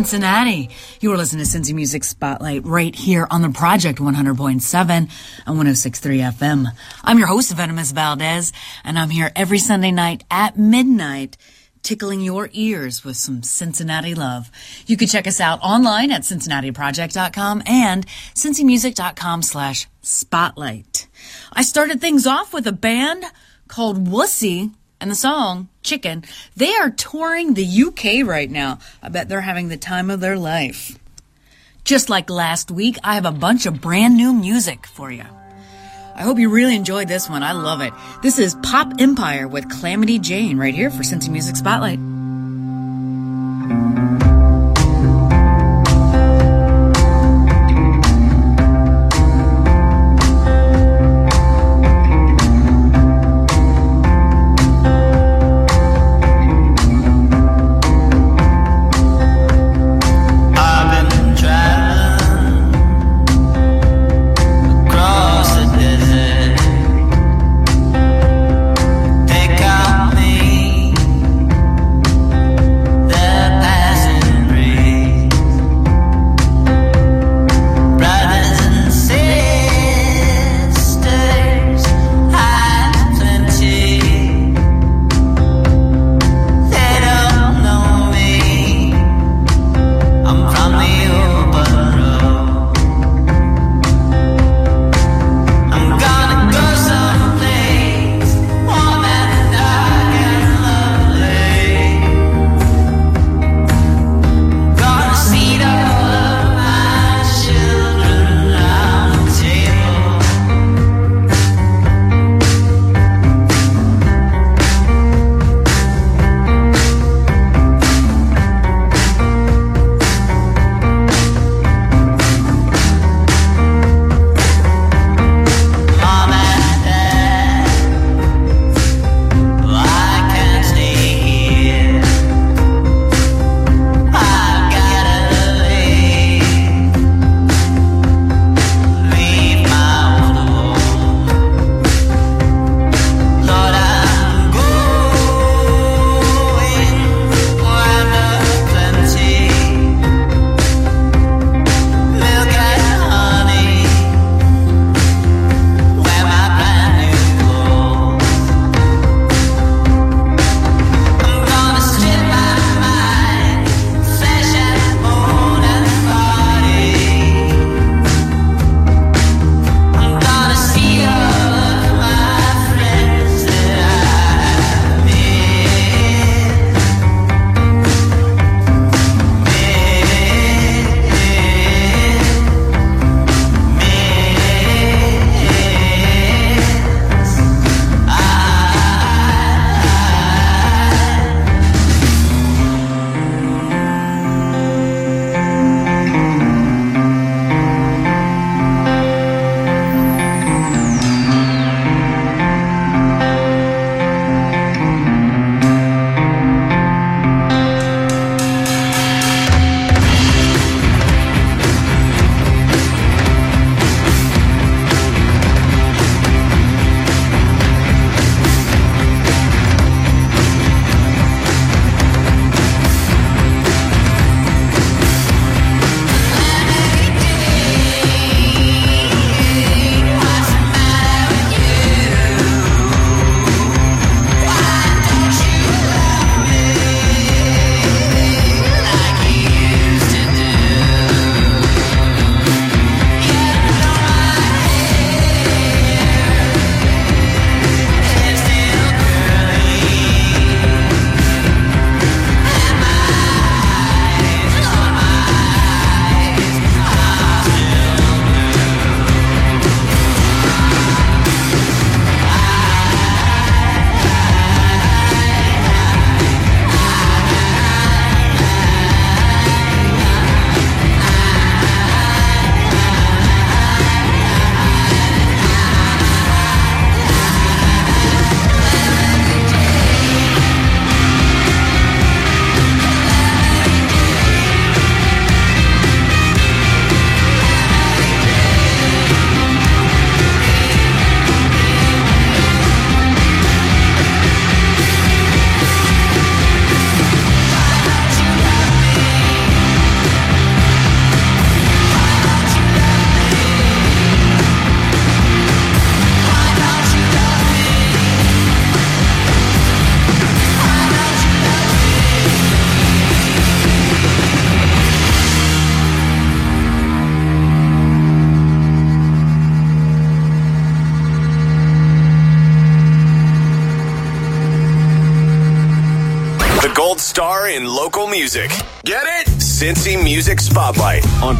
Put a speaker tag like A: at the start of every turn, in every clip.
A: Cincinnati. You are listening to Cincy Music Spotlight right here on the Project 100.7 and 106.3 FM. I'm your host, Venomous Valdez, and I'm here every Sunday night at midnight tickling your ears with some Cincinnati love. You can check us out online at cincinnatiproject.com and cincymusic.com slash spotlight. I started things off with a band called Wussy and the song Chicken. They are touring the UK right now. I bet they're having the time of their life. Just like last week, I have a bunch of brand new music for you. I hope you really enjoyed this one. I love it. This is Pop Empire with Calamity Jane right here for Cincy Music Spotlight.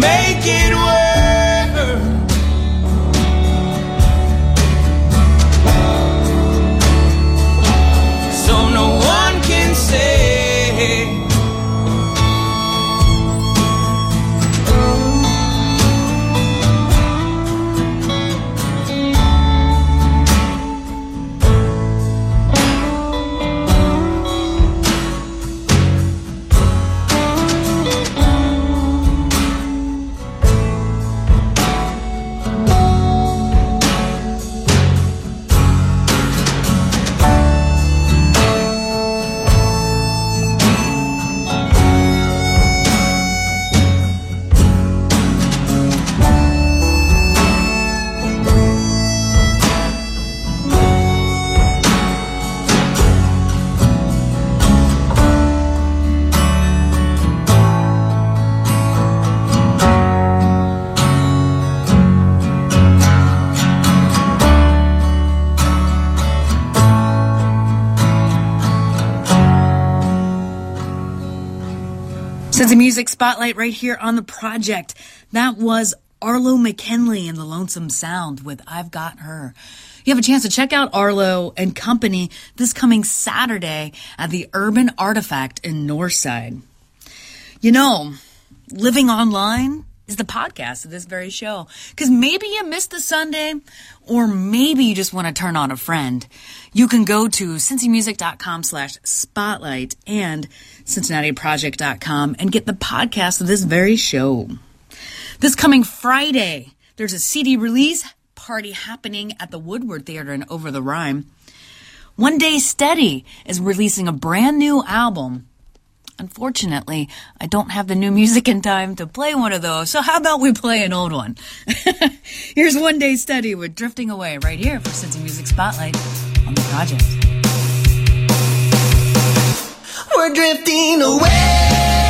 A: Cincy Music Spotlight right here on the project. That was Arlo McKinley and the Lonesome Sound with I've Got Her. You have a chance to check out Arlo and Company this coming Saturday at the Urban Artifact in Northside. You know, living online is the podcast of this very show. Because maybe you missed the Sunday, or maybe you just want to turn on a friend. You can go to cincymusic.com slash spotlight and cincinnatiproject.com and get the podcast of this very show. This coming Friday, there's a CD release party happening at the Woodward Theater in Over the Rhine. One Day Steady is releasing a brand new album Unfortunately, I don't have the new music in time to play one of those, so how about we play an old one? Here's One Day Steady with Drifting Away right here for Cincy Music Spotlight on the project.
B: We're drifting away.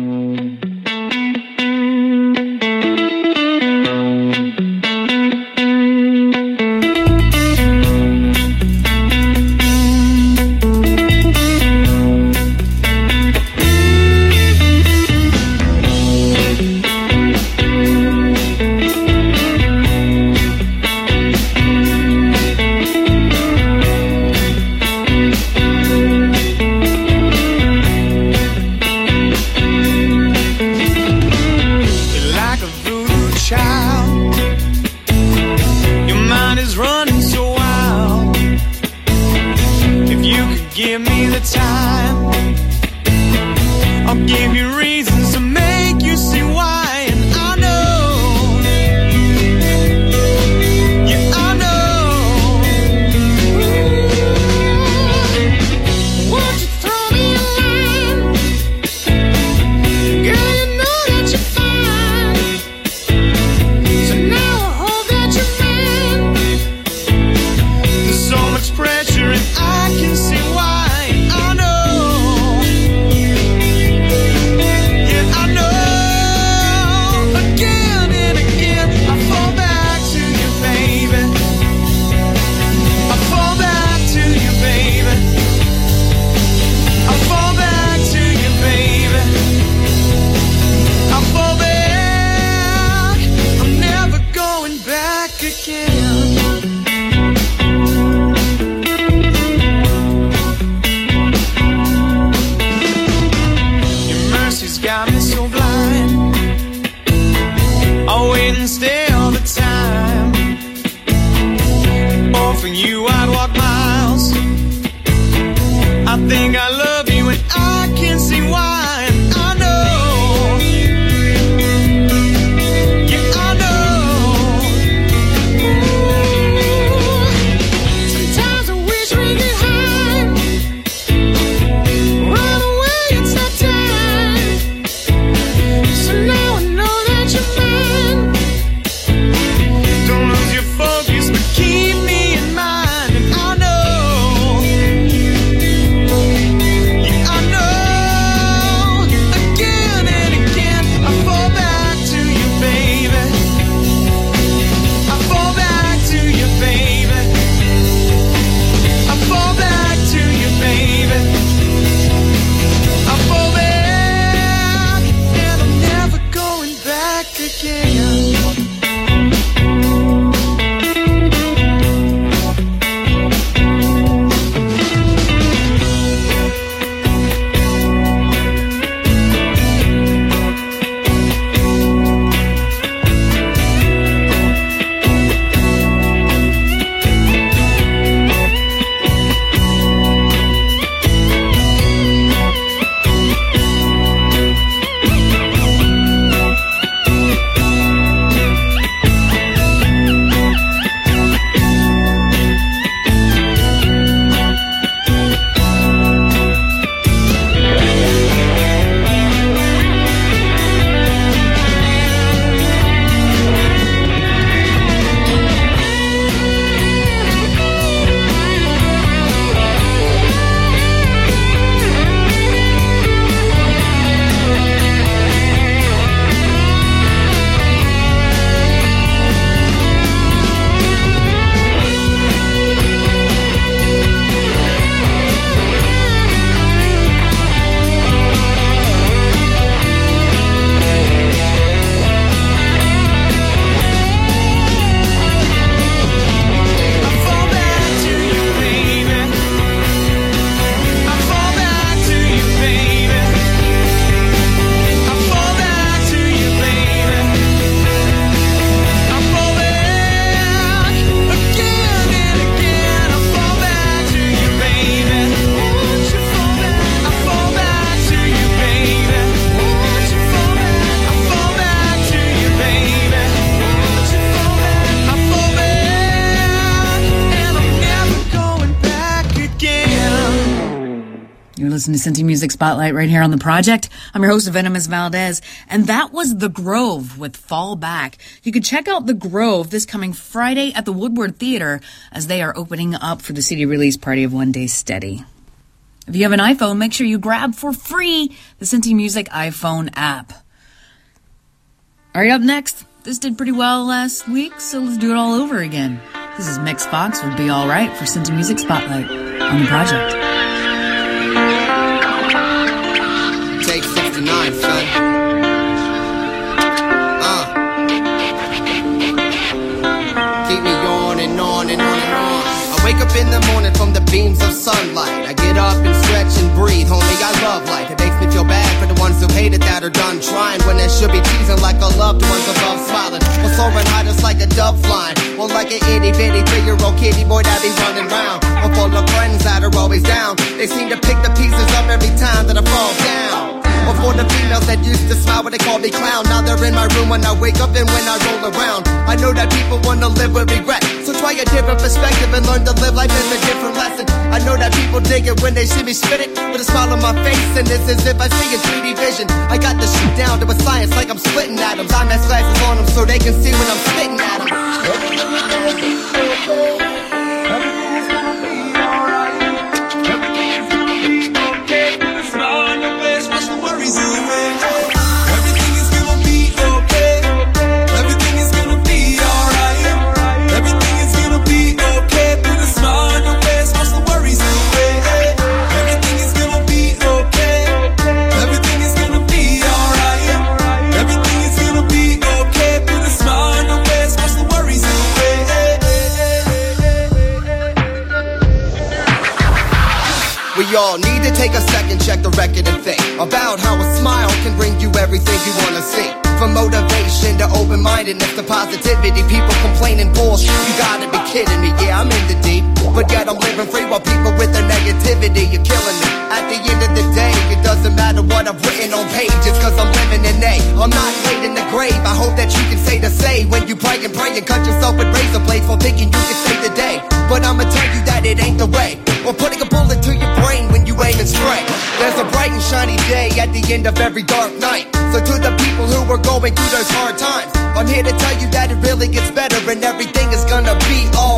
A: Listening to Cincy Music Spotlight right here on the project. I'm your host, Venomous Valdez, and that was The Grove with Fall Back. You can check out The Grove this coming Friday at the Woodward Theater as they are opening up for the CD release party of One Day Steady. If you have an iPhone, make sure you grab for free the Cincy Music iPhone app. All right, up next. This did pretty well last week, so let's do it all over again. This is Mix Fox would be alright for Cincy Music Spotlight on the project.
C: Up in the morning from the beams of sunlight. I get up and stretch and breathe, homie. I love life. It makes me feel bad for the ones who hated that are done trying when they should be teasing like a loved ones above smiling. Well, soaring high just like a dove flying. Well, like an itty bitty three year old kitty boy that be running round. Well, full of friends that are always down. They seem to pick the pieces up every time that I fall down. Or for the females that used to smile when they called me clown. Now they're in my room when I wake up and when I roll around. I know that people wanna live with regret. So try a different perspective and learn to live life as a different lesson. I know that people dig it when they see me spit it with a smile on my face. And it's as if I see in 3D vision. I got the shit down to a science like I'm splitting atoms. I mess glasses on them so they can see when I'm spitting at them. We all need to take a second, check the record and think about how a smile can bring you everything you wanna see. From motivation to open mindedness to positivity, people complaining bullshit. You gotta be kidding me. Yeah, I'm in the deep, but yet I'm living free while people with their negativity, you're killing me. At the end of the day, it doesn't matter what I've written on pages, cause I'm living in A. I'm not laid in the grave. I hope that you can say the same when you pray and pray and cut yourself with razor blades for end of every dark night. So to the people who are going through those hard times, I'm here to tell you that it really gets better and everything is gonna be alright.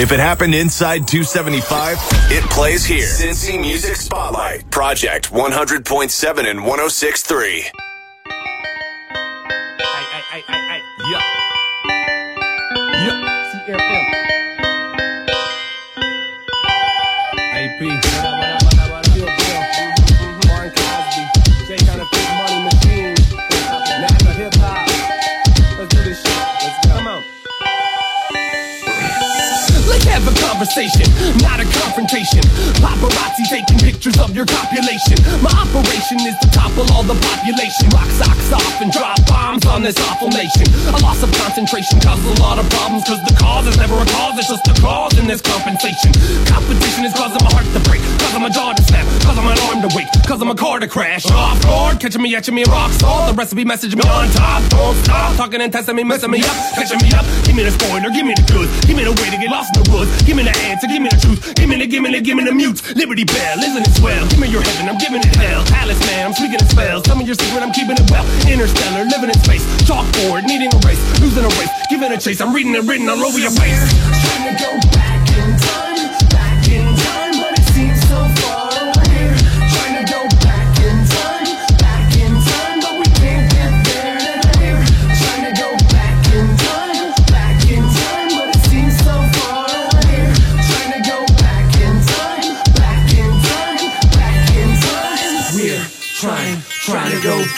D: If it happened inside 275, it plays here. Cincy Music Spotlight. Project 100.7 and 106.3.
E: Yeah. Yeah. CFM. Conversation, not a confrontation. Paparazzi taking pictures of your copulation. My operation is to topple all the population. Rock socks off and drop bombs on this awful nation. A loss of concentration causes a lot of problems because the cause is never a cause, it's just a cause in this compensation. Competition is causing my heart to break, causing my jaw to snap, causing my alarm to causing my car to crash. Off guard, catching me, etching me, rock star. The recipe message me on top, don't stop talking and testing me, messing me up, catching me up. Give me the spoiler, give me the goods, give me the way to get lost in the woods, give me the answer, give me the truth, give me the, give me the, give me the mutes. Liberty Bell, isn't it swell? Give me your heaven, I'm giving it hell. Alice man, I'm speaking in spells. Tell me your secret, I'm keeping it well. Interstellar, living in space, chalkboard, needing a race, losing a race, giving a chase. I'm reading it written all over your face.
F: Trying to go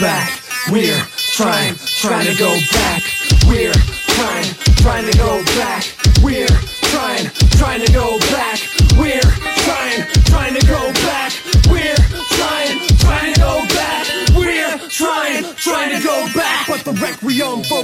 F: back.
G: We're trying, trying to go back. We're trying, trying to go back. We're trying, trying to go back.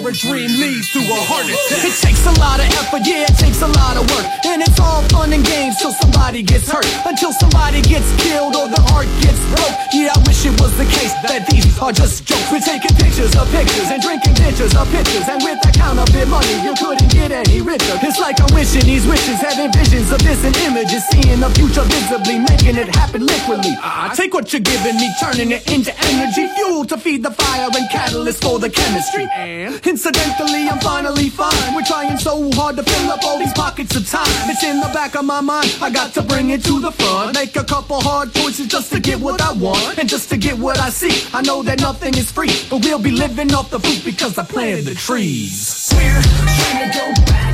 E: A dream leads to a heart attack.
G: It takes a lot of effort, yeah, it takes a lot of work. And it's all fun and games till somebody gets hurt. Until somebody gets killed or the heart gets broke. Yeah, I wish it was the case that these are just jokes. We're taking pictures of pictures and drinking ditches of pictures. And with that counterfeit money, you couldn't get any richer. It's like I'm wishing these wishes, having visions of this in images. Seeing the future visibly, making it happen liquidly. I take what you're giving me, turning it into energy, fuel to feed the fire and catalyst for the chemistry. And incidentally, I'm finally fine. We're trying so hard to fill up all these pockets of time. It's in the back of my mind. I got to bring it to the front. Make a couple hard choices just to get what I want and just to get what I see. I know that nothing is free, but we'll be living off the fruit because I planted the trees.
F: We're trying to go back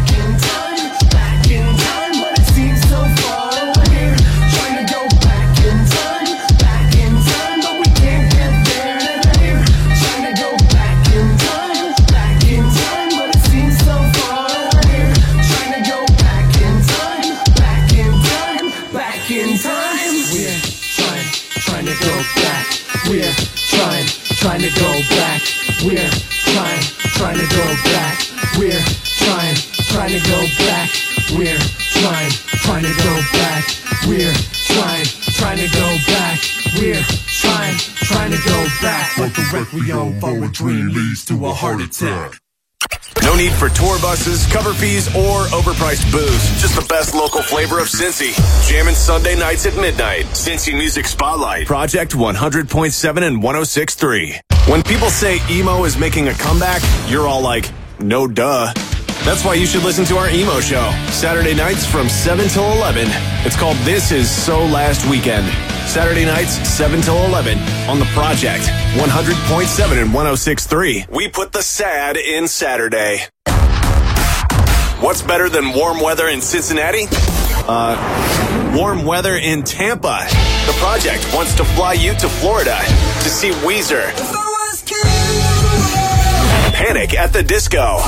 F: trying, to go back.
G: We're trying, trying to go back. We're trying, trying to go back. We're trying, trying to go back. We're trying, trying to go back. We're trying, trying to go back. But the requiem for a dream leads to a heart attack.
D: No need for tour buses, cover fees, or overpriced booze. Just the best local flavor of Cincy. Jamming Sunday nights at midnight. Cincy Music Spotlight. Project 100.7 and 106.3. When people say emo is making a comeback, you're all like, no duh. That's why you should listen to our emo show. Saturday nights from 7 till 11. It's called This Is So Last Weekend. Saturday nights, 7 till 11 on The Project. 100.7 and 106.3. We put the sad in Saturday. What's better than warm weather in Cincinnati? Uh, warm weather in Tampa. The project wants to fly you to Florida to see Weezer. Panic at the Disco.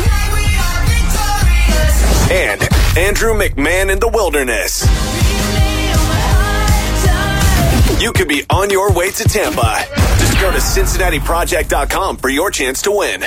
D: And Andrew McMahon in the Wilderness. You could be on your way to Tampa. Just go to CincinnatiProject.com for your chance to win.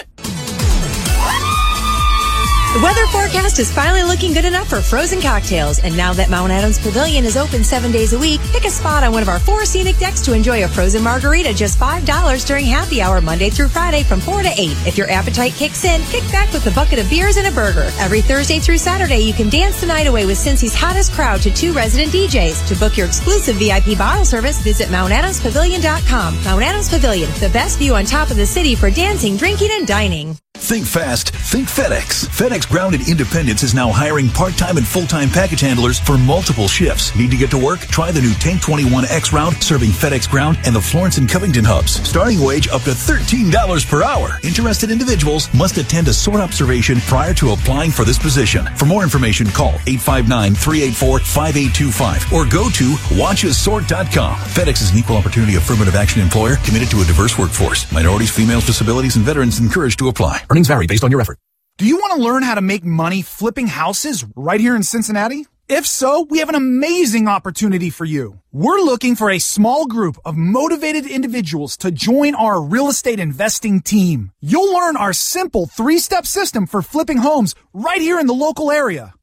H: The weather forecast is finally looking good enough for frozen cocktails. And now that Mount Adams Pavilion is open seven days a week, pick a spot on one of our four scenic decks to enjoy a frozen margarita just $5 during happy hour Monday through Friday from 4 to 8. If your appetite kicks in, kick back with a bucket of beers and a burger. Every Thursday through Saturday, you can dance the night away with Cincy's hottest crowd to two resident DJs. To book your exclusive VIP bottle service, visit MountAdamsPavilion.com. Mount Adams Pavilion, the best view on top of the city for dancing, drinking, and dining.
I: Think fast, think FedEx. FedEx Ground in Independence is now hiring part-time and full-time package handlers for multiple shifts. Need to get to work? Try the new Tank 21X route serving FedEx Ground and the Florence and Covington hubs. Starting wage up to $13 per hour. Interested individuals must attend a sort observation prior to applying for this position. For more information, call 859-384-5825 or go to watchasort.com. FedEx is an equal opportunity affirmative action employer committed to a diverse workforce. Minorities, females, disabilities, and veterans encouraged to apply. Earnings vary based on your effort.
J: Do you want to learn how to make money flipping houses right here in Cincinnati? If so, we have an amazing opportunity for you. We're looking for a small group of motivated individuals to join our real estate investing team. You'll learn our simple three-step system for flipping homes right here in the local area.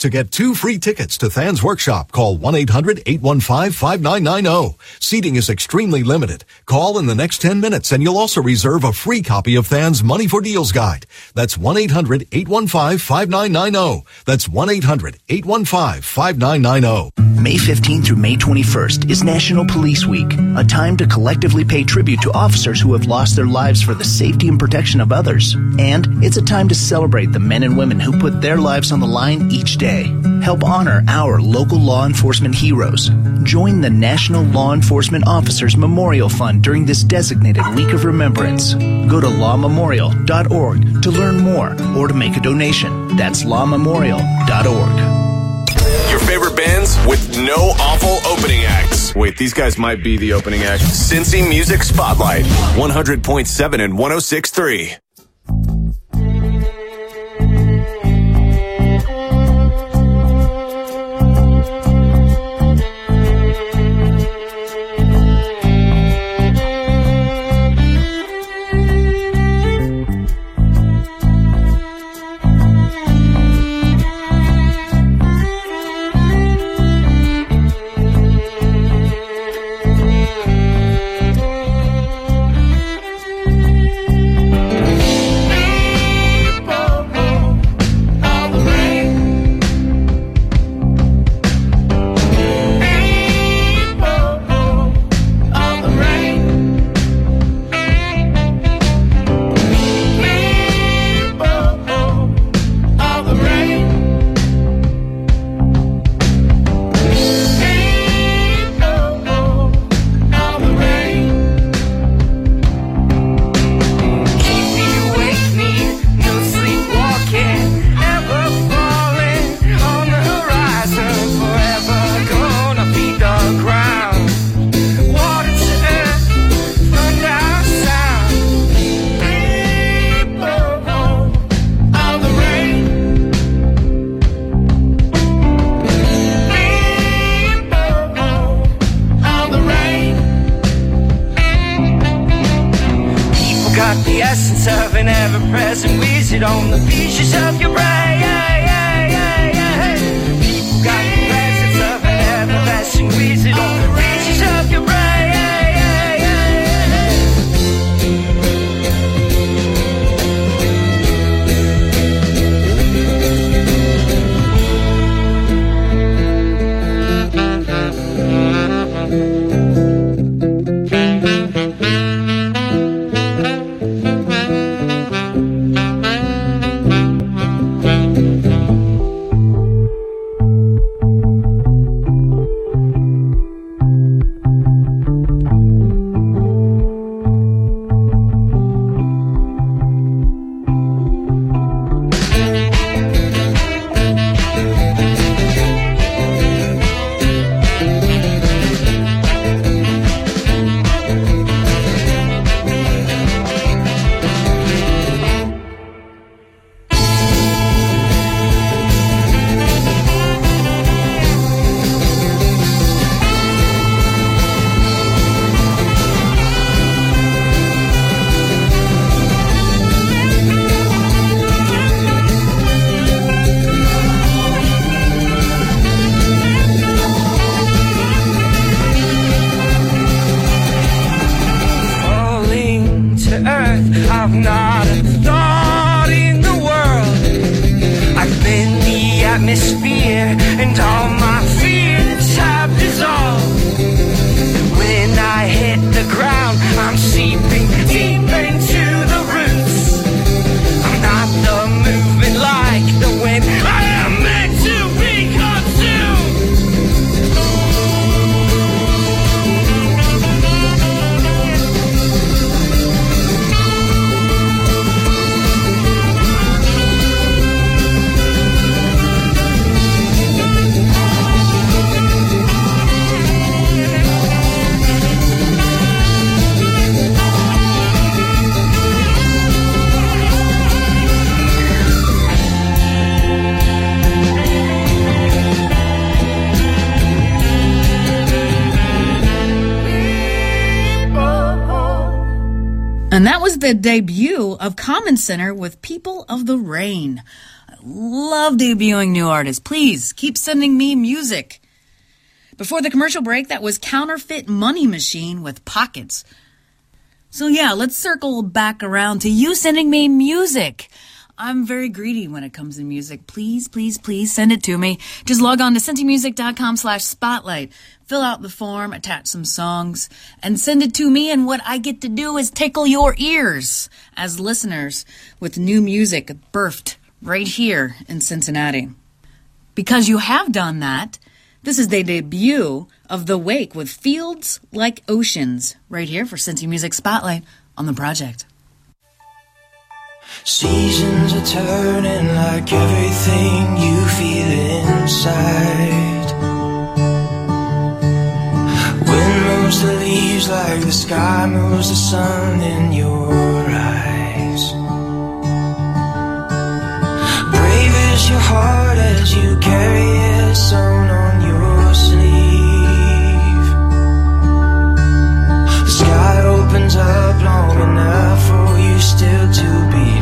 K: To get two free tickets to Than's workshop, call 1-800-815-5990. Seating is extremely limited. Call in the next 10 minutes and you'll also reserve a free copy of Than's Money for Deals guide. That's 1-800-815-5990. That's 1-800-815-5990.
L: May 15th through May 21st is National Police Week, a time to collectively pay tribute to officers who have lost their lives for the safety and protection of others. And it's a time to celebrate the men and women who put their lives on the line each day. Help honor our local law enforcement heroes. Join the National Law Enforcement Officers Memorial Fund during this designated week of remembrance. Go to lawmemorial.org to learn more or to make a donation. That's lawmemorial.org.
D: Your favorite bands with no awful opening acts. Wait, these guys might be the opening act. Cincy Music Spotlight, 100.7 and 106.3.
M: the
A: debut of Common Center with People of the Rain. I love debuting new artists. Please keep sending me music. Before the commercial break, that was Counterfeit Money Machine with Pockets. So yeah, let's circle back around to you sending me music. I'm very greedy when it comes to music. Please, please, please send it to me. Just log on to cincymusic.com slash spotlight. Fill out the form, attach some songs, and send it to me. And what I get to do is tickle your ears as listeners with new music birthed right here in Cincinnati. Because you have done that, this is the debut of The Wake with Fields Like Oceans right here for Cincy Music Spotlight on the project.
M: Seasons are turning like everything you feel inside. Wind moves the leaves like the sky moves the sun in your eyes. Brave is your heart as you carry it sewn on your sleeve. The sky opens up long enough for you still to believe.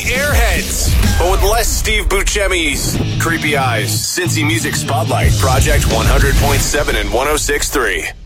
B: airheads, but with less Steve Buscemi's creepy eyes. Cincy Music Spotlight, Project 100.7 and 106.3.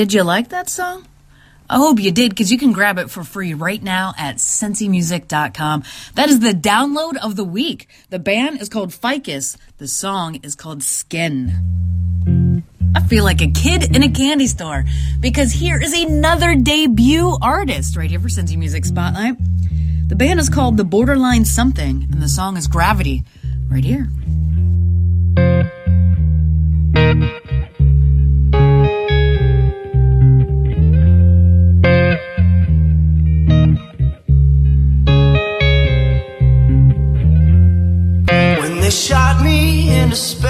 A: Did you like that song? I hope you did because you can grab it for free right now at cincymusic.com. That is the download of the week. The band is called Ficus. The song is called Skin. I feel like a kid in a candy store because here is another debut artist right here for Cincy Music Spotlight. The band is called The Borderline Something and the song is Gravity right here
D: understand.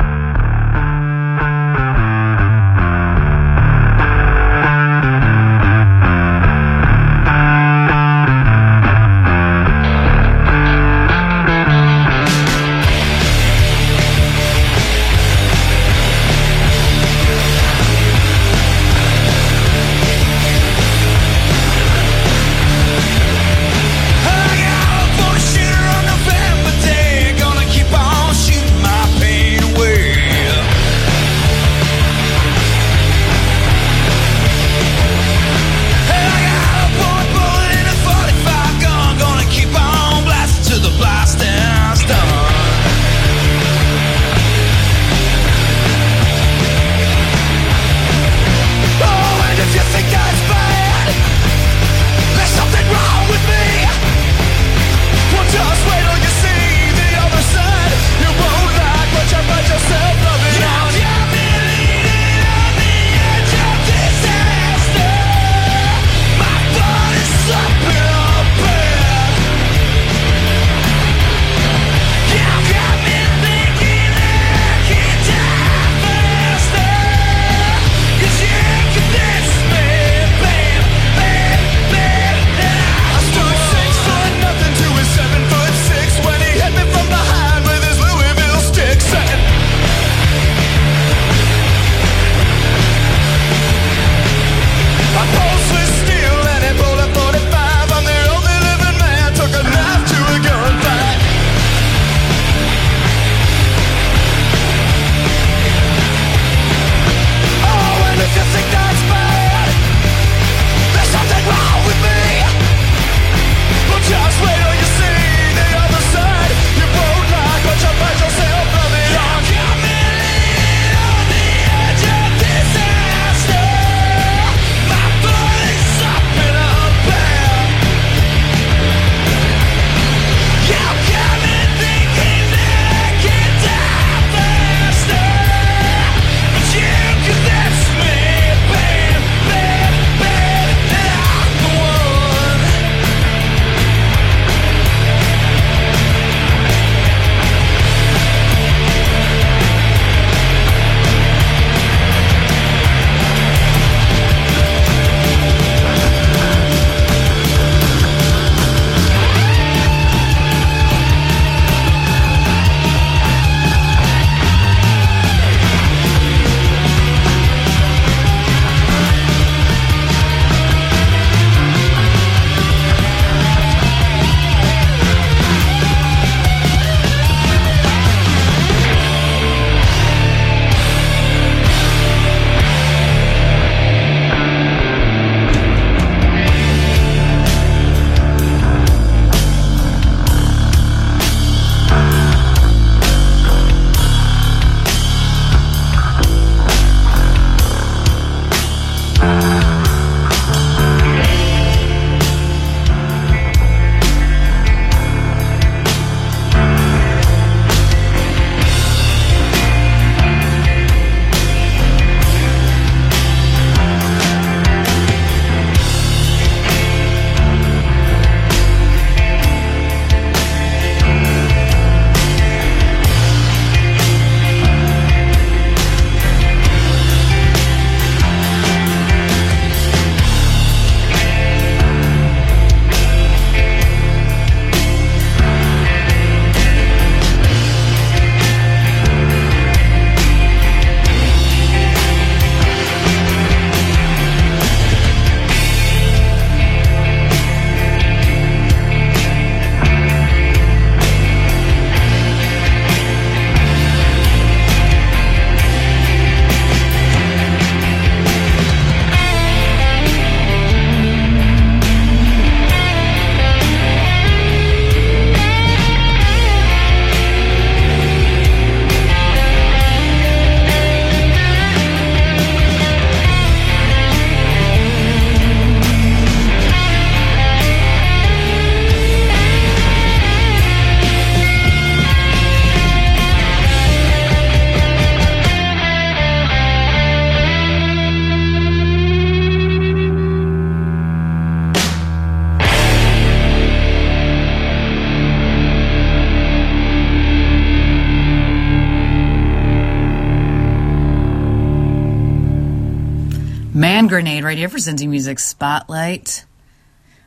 A: Hand Grenade right here for Cincy Music Spotlight.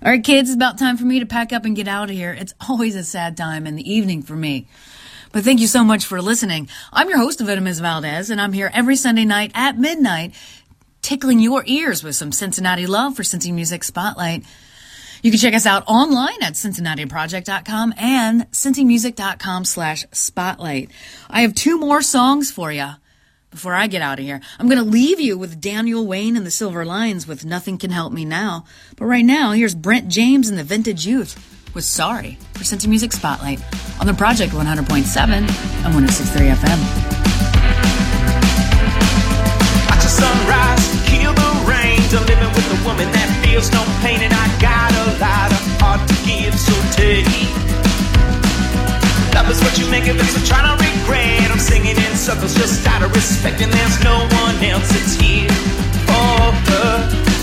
A: All right, kids, it's about time for me to pack up and get out of here. It's always a sad time in the evening for me. But thank you so much for listening. I'm your host, Ms. Valdez, and I'm here every Sunday night at midnight, tickling your ears with some Cincinnati love for Cincy Music Spotlight. You can check us out online at CincinnatiProject.com and CincyMusic.com slash spotlight. I have two more songs for you before I get out of here. I'm going to leave you with Daniel Wayne and the Silver Lions with Nothing Can Help Me Now. But right now, here's Brent James and the Vintage Youth with Sorry for Cincy Music Spotlight on the Project 100.7 and 106.3 FM.
M: Watch the sunrise, kill the rain. To living with a woman that feels no pain, and I got a lot of heart to give, so take. Love is what you make of it, so try not regret. I'm singing in circles just out of respect, and there's no one else that's here for her.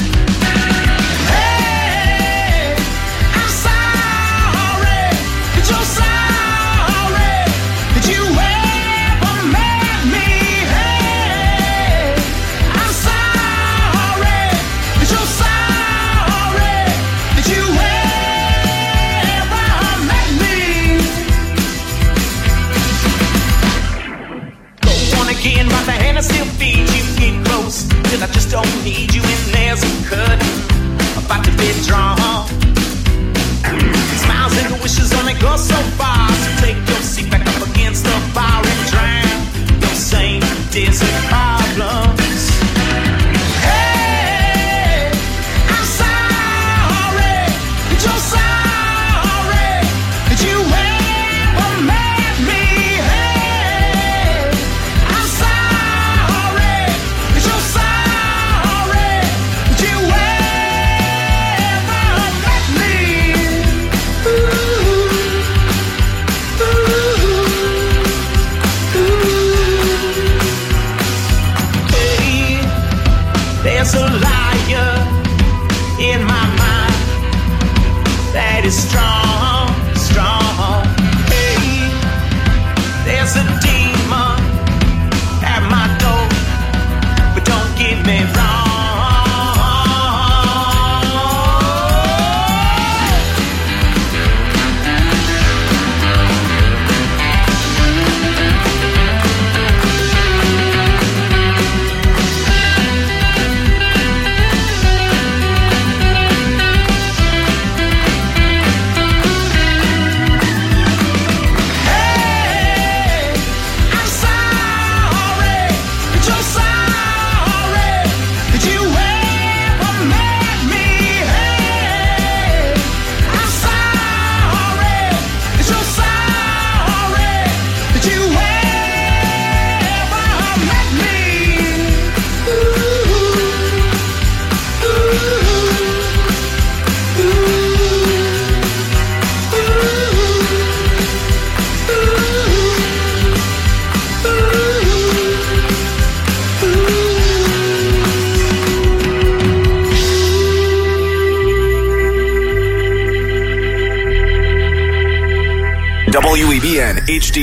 M: I just don't need you. And there's a curtain about to be drawn. Smiles and wishes only go so far. So take your seat back up against the bar and drown your same desert problems.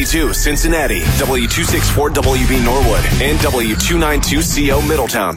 D: HD2 Cincinnati, W264WB Norwood, and W292CO Middletown.